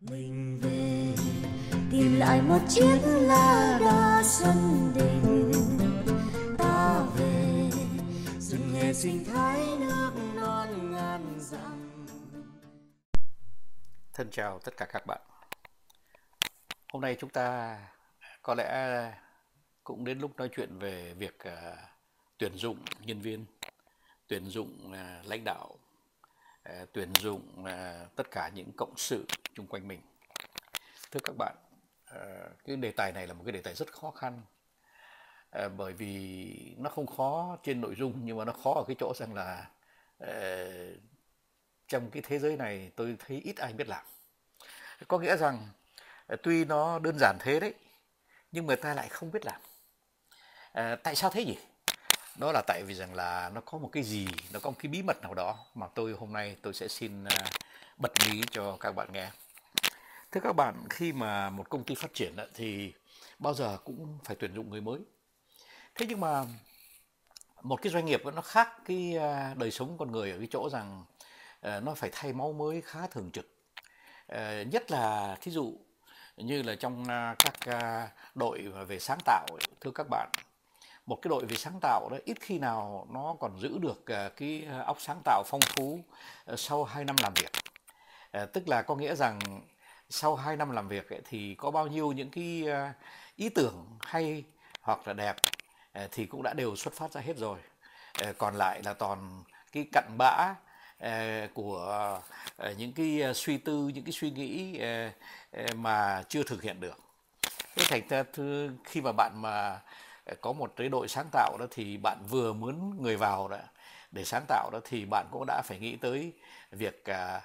mình về tìm lại một chiếc lá đa xuân đình ta về rừng nghề sinh thái nước non ngàn dặm Thân chào tất cả các bạn. Hôm nay chúng ta có lẽ cũng đến lúc nói chuyện về việc uh, tuyển dụng nhân viên, tuyển dụng uh, lãnh đạo, à, tuyển dụng à, tất cả những cộng sự chung quanh mình. Thưa các bạn, ờ, cái đề tài này là một cái đề tài rất khó khăn ờ, bởi vì nó không khó trên nội dung nhưng mà nó khó ở cái chỗ rằng là ờ, trong cái thế giới này tôi thấy ít ai biết làm. Có nghĩa rằng tuy nó đơn giản thế đấy nhưng người ta lại không biết làm. À, tại sao thế nhỉ? Đó là tại vì rằng là nó có một cái gì nó có một cái bí mật nào đó mà tôi hôm nay tôi sẽ xin bật mí cho các bạn nghe thưa các bạn, khi mà một công ty phát triển thì bao giờ cũng phải tuyển dụng người mới. Thế nhưng mà một cái doanh nghiệp nó khác cái à, đời sống con người ở cái chỗ rằng à, nó phải thay máu mới khá thường trực. À, nhất là thí dụ như là trong các đội về sáng tạo, thưa các bạn, một cái đội về sáng tạo đó, ít khi nào nó còn giữ được cái óc sáng tạo phong phú sau 2 năm làm việc. Tức là có nghĩa rằng sau 2 năm làm việc ấy, thì có bao nhiêu những cái ờ, ý tưởng hay hoặc là đẹp ờ, thì cũng đã đều xuất phát ra hết rồi. Ờ, còn lại là toàn cái cặn bã của những cái suy tư những cái suy nghĩ mà chưa thực hiện được. Thế thành ra khi mà bạn mà có một cái đội sáng tạo đó thì bạn vừa muốn người vào đó để sáng tạo đó thì bạn cũng đã phải nghĩ tới việc uh,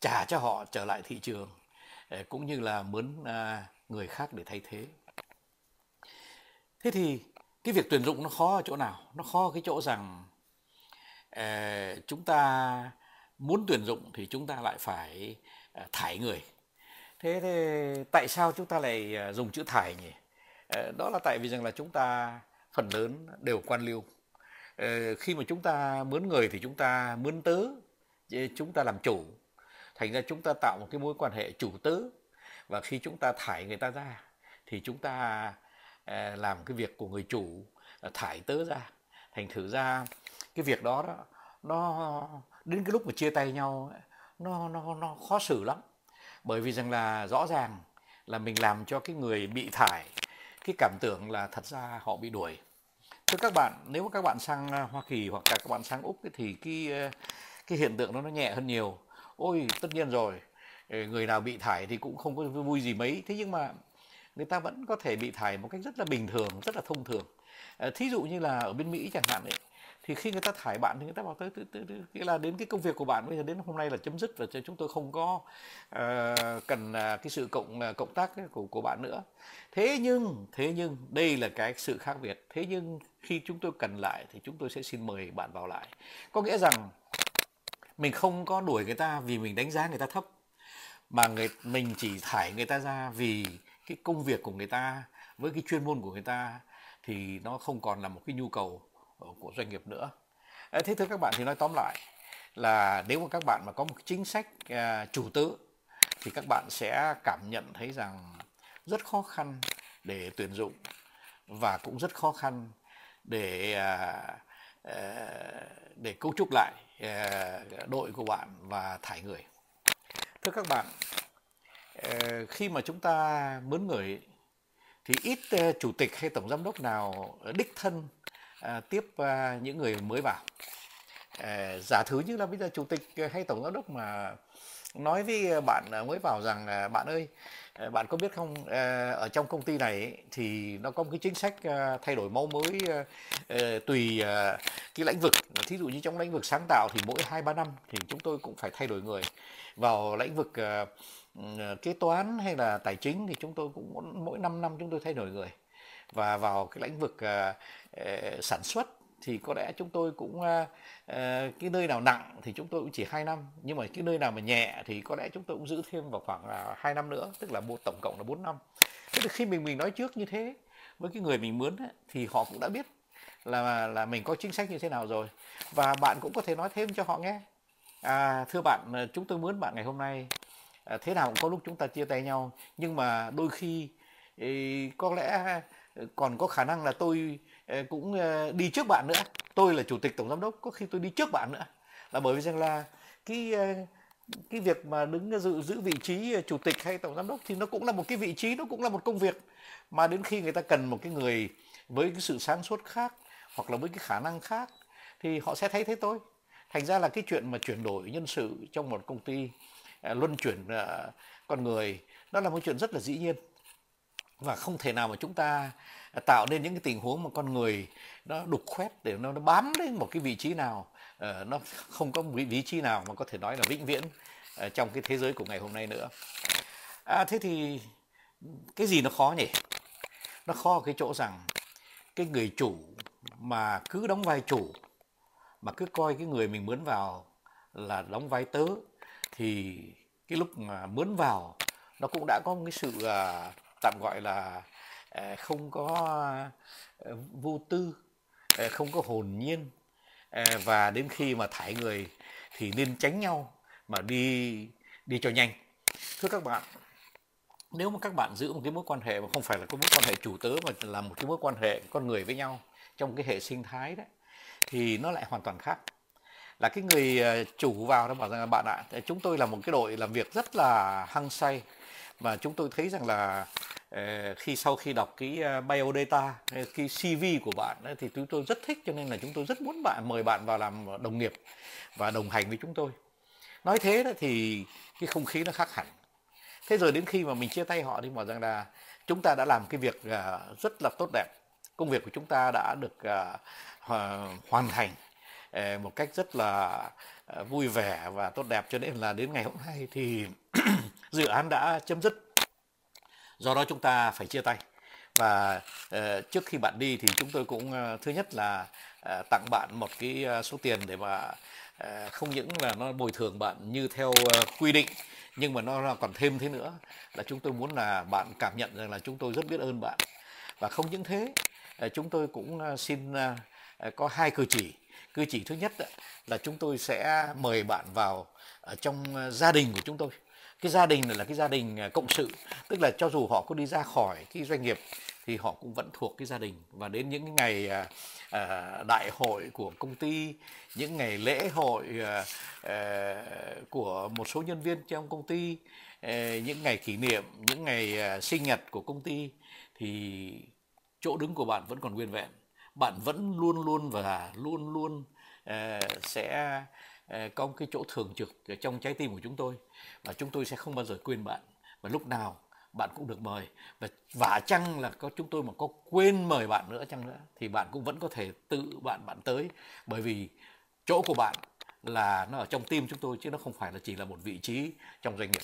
trả cho họ trở lại thị trường ờ, cũng như là mướn à, người khác để thay thế. Thế thì cái việc tuyển dụng nó khó ở chỗ nào? Nó khó ở cái chỗ rằng ờ, chúng ta muốn tuyển dụng thì chúng ta lại phải ờ, thải người. Thế thì tại sao chúng ta lại dùng chữ thải nhỉ? Đó là tại vì rằng là chúng ta phần lớn đều quan liêu. Khi mà chúng ta mướn người thì chúng ta mướn tớ chúng ta làm chủ thành ra chúng ta tạo một cái mối quan hệ chủ tớ và khi chúng ta thải người ta ra, thì chúng ta à, làm cái việc của người chủ à, thải tớ ra. Thành thử ra, cái việc đó đó, nó đến cái lúc mà chia tay nhau, nó nó nó khó xử lắm. Bởi vì rằng là rõ ràng là mình làm cho cái người bị thải, cái cảm tưởng là thật ra họ bị đuổi. Thưa các bạn, nếu mà các bạn sang à, Hoa Kỳ hoặc là các bạn sang Úc thì cái cái hiện tượng đó nó nhẹ hơn nhiều ôi tất nhiên rồi. Người nào bị thải thì cũng không có vui gì mấy. Thế nhưng mà người ta vẫn có thể bị thải một cách rất là bình thường rất là thông thường. Ờ, thí dụ như là ở bên Mỹ chẳng hạn ấy thì khi người ta thải bạn thì người ta bảo tới, nghĩa là đến cái công việc của bạn bây giờ đến hôm nay là chấm dứt và chúng tôi không có uh, cần uh, cái sự cộng uh, cộng tác của của bạn nữa. Thế nhưng thế nhưng đây là cái sự khác biệt. Thế nhưng khi chúng tôi cần lại thì chúng tôi sẽ xin mời bạn vào lại. Có nghĩa rằng mình không có đuổi người ta vì mình đánh giá người ta thấp, mà người, mình chỉ thải người ta ra vì cái công việc của người ta, với cái chuyên môn của người ta, thì nó không còn là một cái nhu cầu ờ, của doanh nghiệp nữa. Thế thưa các bạn, thì nói tóm lại là nếu mà các bạn mà có một chính sách à, chủ tư thì các bạn sẽ cảm nhận thấy rằng rất khó khăn để tuyển dụng và cũng rất khó khăn để à, ờ, để cấu trúc lại. Ờ, đội của bạn và thải người. Thưa các bạn ờ, khi mà chúng ta mướn người thì ít ờ, chủ tịch hay tổng giám đốc nào đích thân tiếp những người mới vào. Giả thử như là bây giờ chủ tịch hay tổng giám đốc mà nói với ờ, bạn ờ, mới vào rằng bạn ơi ờ, bạn có biết không ở trong công ty này thì nó có một cái chính sách thay đổi mẫu mới tùy cái lĩnh vực. Thí dụ như trong lĩnh vực sáng tạo thì mỗi hai ba năm thì chúng tôi cũng phải thay đổi người. Vào lĩnh vực ừ, kế toán hay là tài chính thì chúng tôi cũng mỗi, 5 năm chúng tôi thay đổi người. Và vào cái lĩnh vực sản xuất thì có lẽ chúng tôi cũng à, à, cái nơi nào nặng thì chúng tôi cũng chỉ 2 năm nhưng mà cái nơi nào mà nhẹ thì có lẽ chúng tôi cũng giữ thêm vào khoảng là 2 năm nữa tức là một tổng cộng là 4 năm. Thế thì khi mình mình nói trước như thế với cái người mình mướn ấy, thì họ cũng đã biết là là mình có chính sách như thế nào rồi. Và bạn cũng có thể nói thêm cho họ nghe. À, thưa bạn à, chúng tôi muốn bạn ngày hôm nay à, thế nào cũng có lúc chúng ta chia tay nhau nhưng mà đôi khi ý, có lẽ à, còn có khả năng là tôi Ờ, cũng ờ, đi trước bạn nữa. Tôi là chủ tịch tổng giám đốc, có khi tôi đi trước bạn nữa. Là bởi vì rằng là cái ờ, cái việc mà đứng giữ giữ vị trí chủ tịch hay tổng giám đốc thì nó cũng là một cái vị trí, nó cũng là một công việc. Mà đến khi người ta cần một cái người với cái sự sáng suốt khác hoặc là với cái khả năng khác thì họ sẽ thấy thế tôi thành ra là cái chuyện mà chuyển đổi nhân sự trong một công ty luân chuyển con người, nó là một chuyện rất là dĩ nhiên. Và không thể nào mà chúng ta tạo nên những cái tình huống mà con người nó đục khoét để nó, nó bám lên một cái vị trí nào uh, nó không có vị vị trí nào mà có thể nói là vĩnh viễn uh, trong cái thế giới của ngày hôm nay nữa. À, thế thì cái gì nó khó nhỉ? Nó khó ở cái chỗ rằng cái người chủ mà cứ đóng vai chủ mà cứ coi cái người mình mướn vào là đóng vai tớ thì cái lúc mà mướn vào nó cũng đã có một cái sự uh, tạm gọi là Ờ, không có ờ, vô tư ờ, không có hồn nhiên. Và đến khi mà thải người thì nên tránh nhau mà đi đi cho nhanh. Thưa các bạn, nếu mà các bạn giữ một cái mối quan hệ mà không phải là cái mối quan hệ chủ tớ mà là một cái mối quan hệ con người với nhau trong cái hệ sinh thái đấy thì nó lại hoàn toàn khác. Là cái người chủ vào nó bảo rằng là, bạn ạ, chúng tôi là một cái đội làm việc rất là hăng say mà chúng tôi thấy rằng là Ờ, khi sau khi đọc cái bio ờ, biodata ờ, cái CV của bạn thì chúng tôi rất thích, cho nên là chúng tôi rất muốn bạn mời bạn vào làm đồng nghiệp và đồng hành với chúng tôi. Nói thế đó thì cái không khí nó khác hẳn. Thế rồi đến khi mà mình chia tay họ thì bảo rằng là chúng ta đã làm cái việc rất là tốt đẹp. Công việc của chúng ta đã được hoàn thành một cách rất là vui vẻ và tốt đẹp. Cho nên là đến ngày hôm nay thì dự án đã chấm dứt do đó chúng ta phải chia tay. Và uh, trước khi bạn đi thì chúng tôi cũng uh, thứ nhất là uh, tặng bạn một cái uh, số tiền để mà uh, không những là nó bồi thường bạn như theo uh, quy định nhưng mà nó còn thêm thế nữa là chúng tôi muốn là bạn cảm nhận rằng là chúng tôi rất biết ơn bạn. Và không những thế uh, chúng tôi cũng uh, xin uh, có hai cử chỉ. Cử chỉ thứ nhất là chúng tôi sẽ mời bạn vào ở trong gia đình của chúng tôi cái gia đình này là cái gia đình à, cộng sự. Tức là cho dù họ có đi ra khỏi cái doanh nghiệp thì họ cũng vẫn thuộc cái gia đình. Và đến những cái ngày à, à đại hội của công ty những ngày lễ hội à, à của một số nhân viên trong công ty những ngày kỷ niệm những ngày à, sinh nhật của công ty thì chỗ đứng của bạn vẫn còn nguyên vẹn. Bạn vẫn luôn luôn và luôn luôn à, sẽ Ờ, có một cái chỗ thường trực trong trái tim của chúng tôi và chúng tôi sẽ không bao giờ quên bạn. Và lúc nào bạn cũng được mời. Và vả chăng là có chúng tôi mà có quên mời bạn nữa chăng nữa thì bạn cũng vẫn có thể tự bạn bạn tới. Bởi vì chỗ của bạn là nó ở trong tim chúng tôi chứ nó không phải là chỉ là một vị trí trong doanh nghiệp.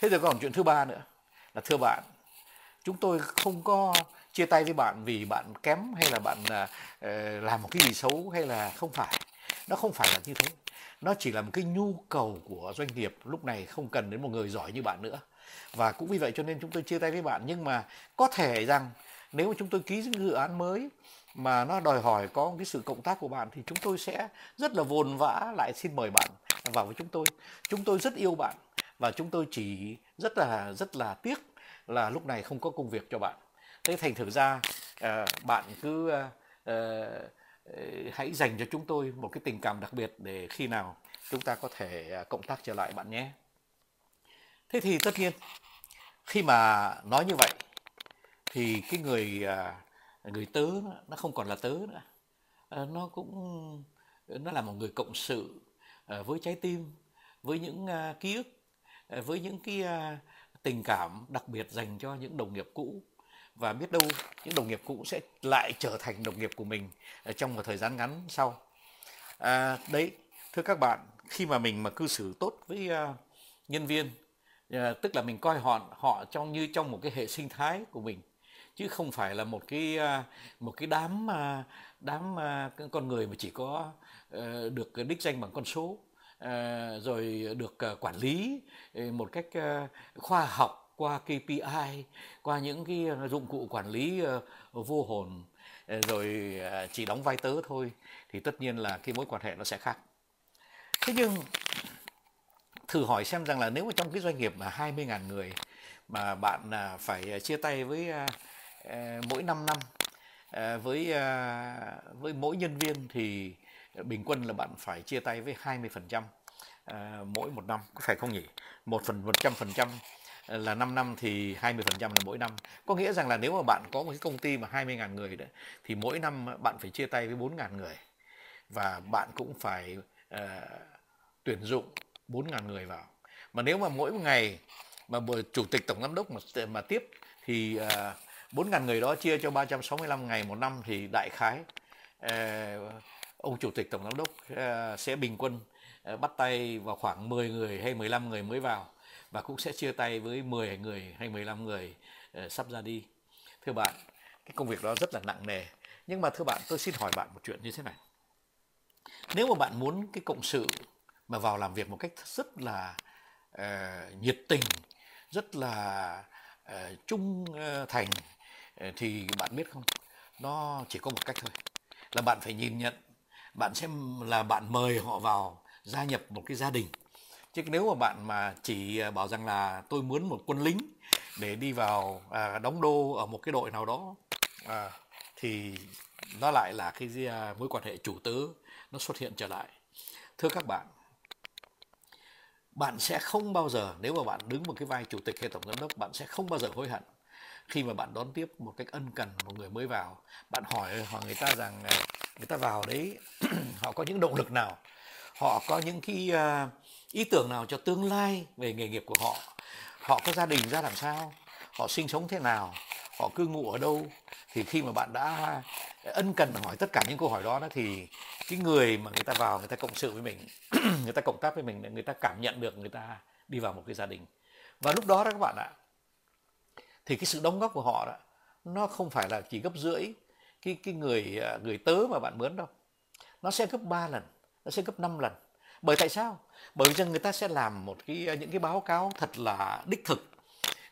Thế rồi còn chuyện thứ ba nữa là thưa bạn chúng tôi không có chia tay với bạn vì bạn kém hay là bạn uh, làm một cái gì xấu hay là không phải. Nó không phải là như thế nó chỉ là một cái nhu cầu của doanh nghiệp lúc này không cần đến một người giỏi như bạn nữa. Và cũng vì vậy cho nên chúng tôi chia tay với bạn. Nhưng mà có thể rằng nếu mà chúng tôi ký dự án mới mà nó đòi hỏi có cái sự cộng tác của bạn thì chúng tôi sẽ rất là vồn vã lại xin mời bạn vào với chúng tôi. Chúng tôi rất yêu bạn và chúng tôi chỉ rất là rất là tiếc là lúc này không có công việc cho bạn. Thế thành thử ra uh, bạn cứ uh, uh, Ờ, hãy dành cho chúng tôi một cái tình cảm đặc biệt để khi nào chúng ta có thể à, cộng tác trở lại bạn nhé. Thế thì tất nhiên, khi mà nói như vậy, thì cái người à, người tớ nó không còn là tớ nữa. Ờ, nó cũng, nó là một người cộng sự ờ, với trái tim, với những à, ký ức với những cái tình cảm đặc biệt dành cho những đồng nghiệp cũ và biết đâu những đồng nghiệp cũ sẽ lại trở thành đồng nghiệp của mình ờ, trong một thời gian ngắn sau. À, đấy thưa các bạn khi mà mình mà cư xử tốt với uh, nhân viên uh, tức là mình coi họ họ trong như trong một cái hệ sinh thái của mình chứ không phải là một cái uh, một cái đám uh, đám uh, con người mà chỉ có uh, được đích danh bằng con số uh, rồi được uh, quản lý uh, một cách uh, khoa học qua KPI, qua những cái ờ, dụng cụ quản lý ờ, vô hồn ờ, rồi chỉ đóng vai tớ thôi thì tất nhiên là cái mối quan hệ nó sẽ khác. Thế nhưng thử hỏi xem rằng là nếu mà trong cái doanh nghiệp mà 20.000 người mà bạn à, phải chia tay với à, mỗi 5 năm với à, với mỗi nhân viên thì bình quân là bạn phải chia tay với 20% mỗi một năm có phải không nhỉ? Một phần một trăm phần trăm là 5 năm thì 20% là mỗi năm. Có nghĩa rằng là nếu mà bạn có một cái công ty mà 20.000 người đấy thì mỗi năm bạn phải chia tay với 4.000 người và bạn cũng phải uh, tuyển dụng 4.000 người vào. Mà nếu mà mỗi ngày mà chủ tịch tổng giám đốc mà mà tiếp thì ờ, uh, 4.000 người đó chia cho 365 ngày một năm thì đại khái uh, ông chủ tịch tổng giám đốc uh, sẽ bình quân uh, bắt tay vào khoảng 10 người hay 15 người mới vào và cũng sẽ chia tay với 10 người hay 15 người uh, sắp ra đi. Thưa bạn, cái công việc đó rất là nặng nề. Nhưng mà thưa bạn, tôi xin hỏi bạn một chuyện như thế này. Nếu mà bạn muốn cái cộng sự mà vào làm việc một cách rất là uh, nhiệt tình, rất là uh, trung uh, thành uh, thì bạn biết không, nó chỉ có một cách thôi. Là bạn phải nhìn nhận, bạn xem là bạn mời họ vào gia nhập một cái gia đình chứ nếu mà bạn mà chỉ à, bảo rằng là tôi muốn một quân lính để đi vào à, đóng đô ở một cái đội nào đó à, thì nó lại là cái à, mối quan hệ chủ tớ nó xuất hiện trở lại. Thưa các bạn bạn sẽ không bao giờ nếu mà bạn đứng một cái vai chủ tịch hay tổng giám đốc bạn sẽ không bao giờ hối hận khi mà bạn đón tiếp một cách ân cần một người mới vào. Bạn hỏi hỏi người ta rằng à, người ta vào đấy họ có những động lực nào họ có những cái uh, ý tưởng nào cho tương lai về nghề nghiệp của họ? Họ có gia đình ra làm sao? Họ sinh sống thế nào? Họ cư ngụ ở đâu? Thì khi mà bạn đã ân cần hỏi tất cả những câu hỏi đó, đó thì cái người mà người ta vào người ta cộng sự với mình người ta cộng tác với mình người ta cảm nhận được người ta đi vào một cái gia đình. Và lúc đó đó các bạn ạ thì cái sự đóng góp của họ đó nó không phải là chỉ gấp rưỡi cái cái người ờ, người tớ mà bạn mướn đâu. Nó sẽ gấp 3 lần nó sẽ gấp 5 lần. Bởi tại sao? Bởi vì rằng người ta sẽ làm một cái, những cái báo cáo thật là đích thực.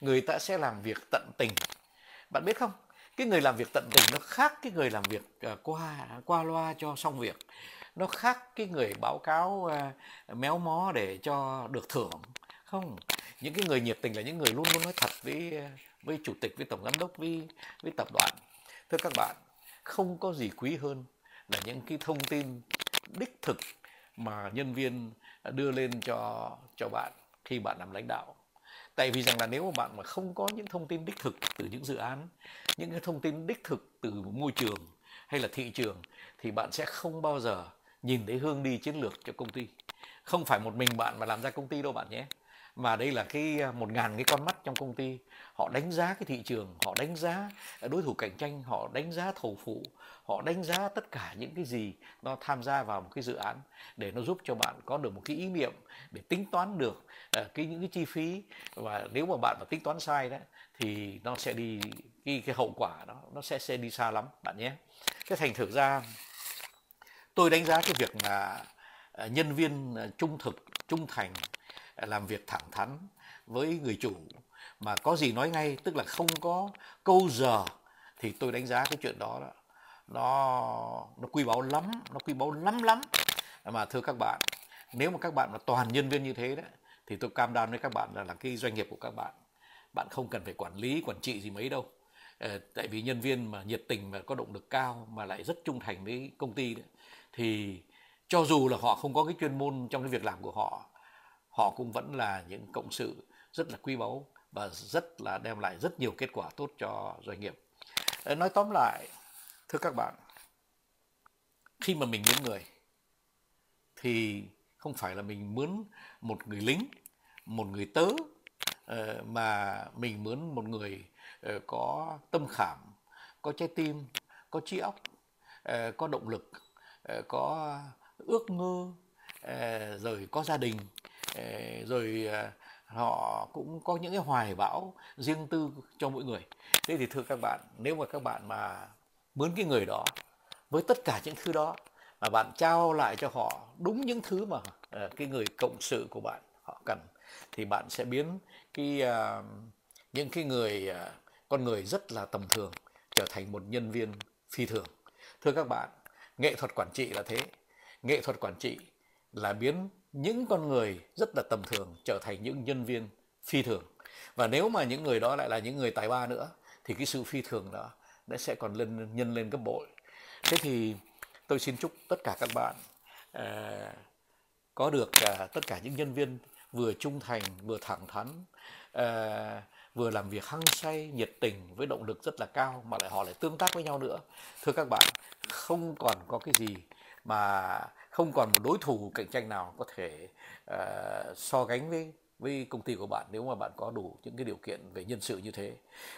Người ta sẽ làm việc tận tình. Bạn biết không? Cái người làm việc tận tình nó khác cái người làm việc ờ, qua qua loa cho xong việc. Nó khác cái người báo cáo ờ, méo mó để cho được thưởng. Không. Những cái người nhiệt tình là những người luôn luôn nói thật với với chủ tịch, với tổng giám đốc, với với tập đoàn. Thưa các bạn, không có gì quý hơn là những cái thông tin đích thực mà nhân viên đưa lên cho cho bạn khi bạn làm lãnh đạo. Tại vì rằng là nếu mà bạn mà không có những thông tin đích thực từ những dự án, những cái thông tin đích thực từ môi trường hay là thị trường thì bạn sẽ không bao giờ nhìn thấy hương đi chiến lược cho công ty. Không phải một mình bạn mà làm ra công ty đâu bạn nhé mà đây là cái à, một ngàn cái con mắt trong công ty. Họ đánh giá cái thị trường, họ đánh giá đối thủ cạnh tranh, họ đánh giá thầu phụ, họ đánh giá tất cả những cái gì nó tham gia vào một cái dự án để nó giúp cho bạn có được một cái ý niệm để tính toán được à, cái, những cái chi phí. Và nếu mà bạn mà tính toán sai đấy thì nó sẽ đi, cái cái hậu quả đó, nó sẽ sẽ đi xa lắm, bạn nhé. Cái thành thử ra, tôi đánh giá cái việc là à, nhân viên trung thực, trung thành làm việc thẳng thắn với người chủ. Mà có gì nói ngay tức là không có câu giờ thì tôi đánh giá cái chuyện đó, đó nó nó quý báu lắm nó quý báu lắm lắm. Mà thưa các bạn nếu mà các bạn là toàn nhân viên như thế đấy thì tôi cam đoan với các bạn là là cái doanh nghiệp của các bạn bạn không cần phải quản lý quản trị gì mấy đâu. Ờ, tại vì nhân viên mà nhiệt tình và có động lực cao mà lại rất trung thành với công ty đấy, thì cho dù là họ không có cái chuyên môn trong cái việc làm của họ họ cũng vẫn là những cộng sự rất là quý báu và rất là đem lại rất nhiều kết quả tốt cho doanh nghiệp. Ờ, nói tóm lại, thưa các bạn, khi mà mình mướn người thì không phải là mình mướn một người lính, một người tớ ờ, mà mình mướn một người ờ, có tâm khảm, có trái tim, có trí óc, có động lực, có ước mơ, rồi có gia đình Ờ, rồi à, họ cũng có những cái hoài bão riêng tư cho mỗi người. Thế thì thưa các bạn nếu mà các bạn mà mướn cái người đó với tất cả những thứ đó mà bạn trao lại cho họ đúng những thứ mà ờ, cái người cộng sự của bạn họ cần thì bạn sẽ biến cái uh, những cái người uh, con người rất là tầm thường trở thành một nhân viên phi thường. Thưa các bạn nghệ thuật quản trị là thế. Nghệ thuật quản trị là biến những con người rất là tầm thường trở thành những nhân viên phi thường. Và nếu mà những người đó lại là những người tài ba nữa thì cái sự phi thường đó nó sẽ còn lên nhân lên gấp bội. Thế thì tôi xin chúc tất cả các bạn uh, có được uh, tất cả những nhân viên vừa trung thành vừa thẳng thắn uh, vừa làm việc hăng say nhiệt tình với động lực rất là cao mà lại họ lại tương tác với nhau nữa. Thưa các bạn không còn có cái gì mà không còn một đối thủ cạnh tranh nào có thể uh, so gánh với với công ty của bạn nếu mà bạn có đủ những cái điều kiện về nhân sự như thế.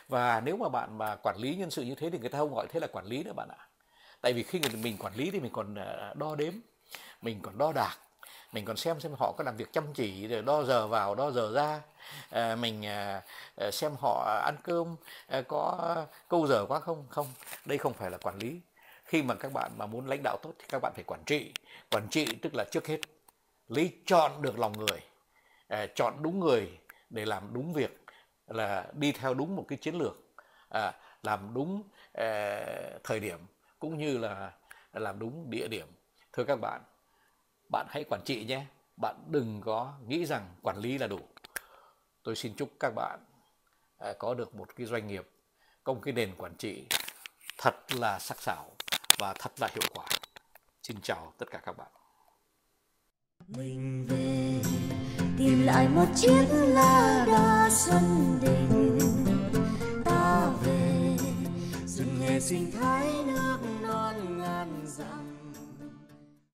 Và nếu mà bạn mà quản lý nhân sự như thế thì người ta không gọi thế là quản lý nữa bạn ạ. Tại vì khi mình quản lý thì mình còn ờ, đo đếm mình còn đo đạc mình còn xem xem họ có làm việc chăm chỉ rồi đo giờ vào đo giờ ra. À, mình à, xem họ ăn cơm à, có câu giờ quá không? Không đây không phải là quản lý khi mà các bạn mà muốn lãnh đạo tốt thì các bạn phải quản trị. Quản trị tức là trước hết lấy chọn được lòng người à, chọn đúng người để làm đúng việc là đi theo đúng một cái chiến lược à, làm đúng à, thời điểm cũng như là làm đúng địa điểm. Thưa các bạn bạn hãy quản trị nhé. Bạn đừng có nghĩ rằng quản lý là đủ. Tôi xin chúc các bạn à, có được một cái doanh nghiệp có một cái nền quản trị thật là sắc sảo và thật là hiệu quả. Xin chào tất cả các bạn. Mình về tìm lại một chiếc lá đa xuân đình. Ta về, rừng nghề sinh thái nước non ngàn dặm.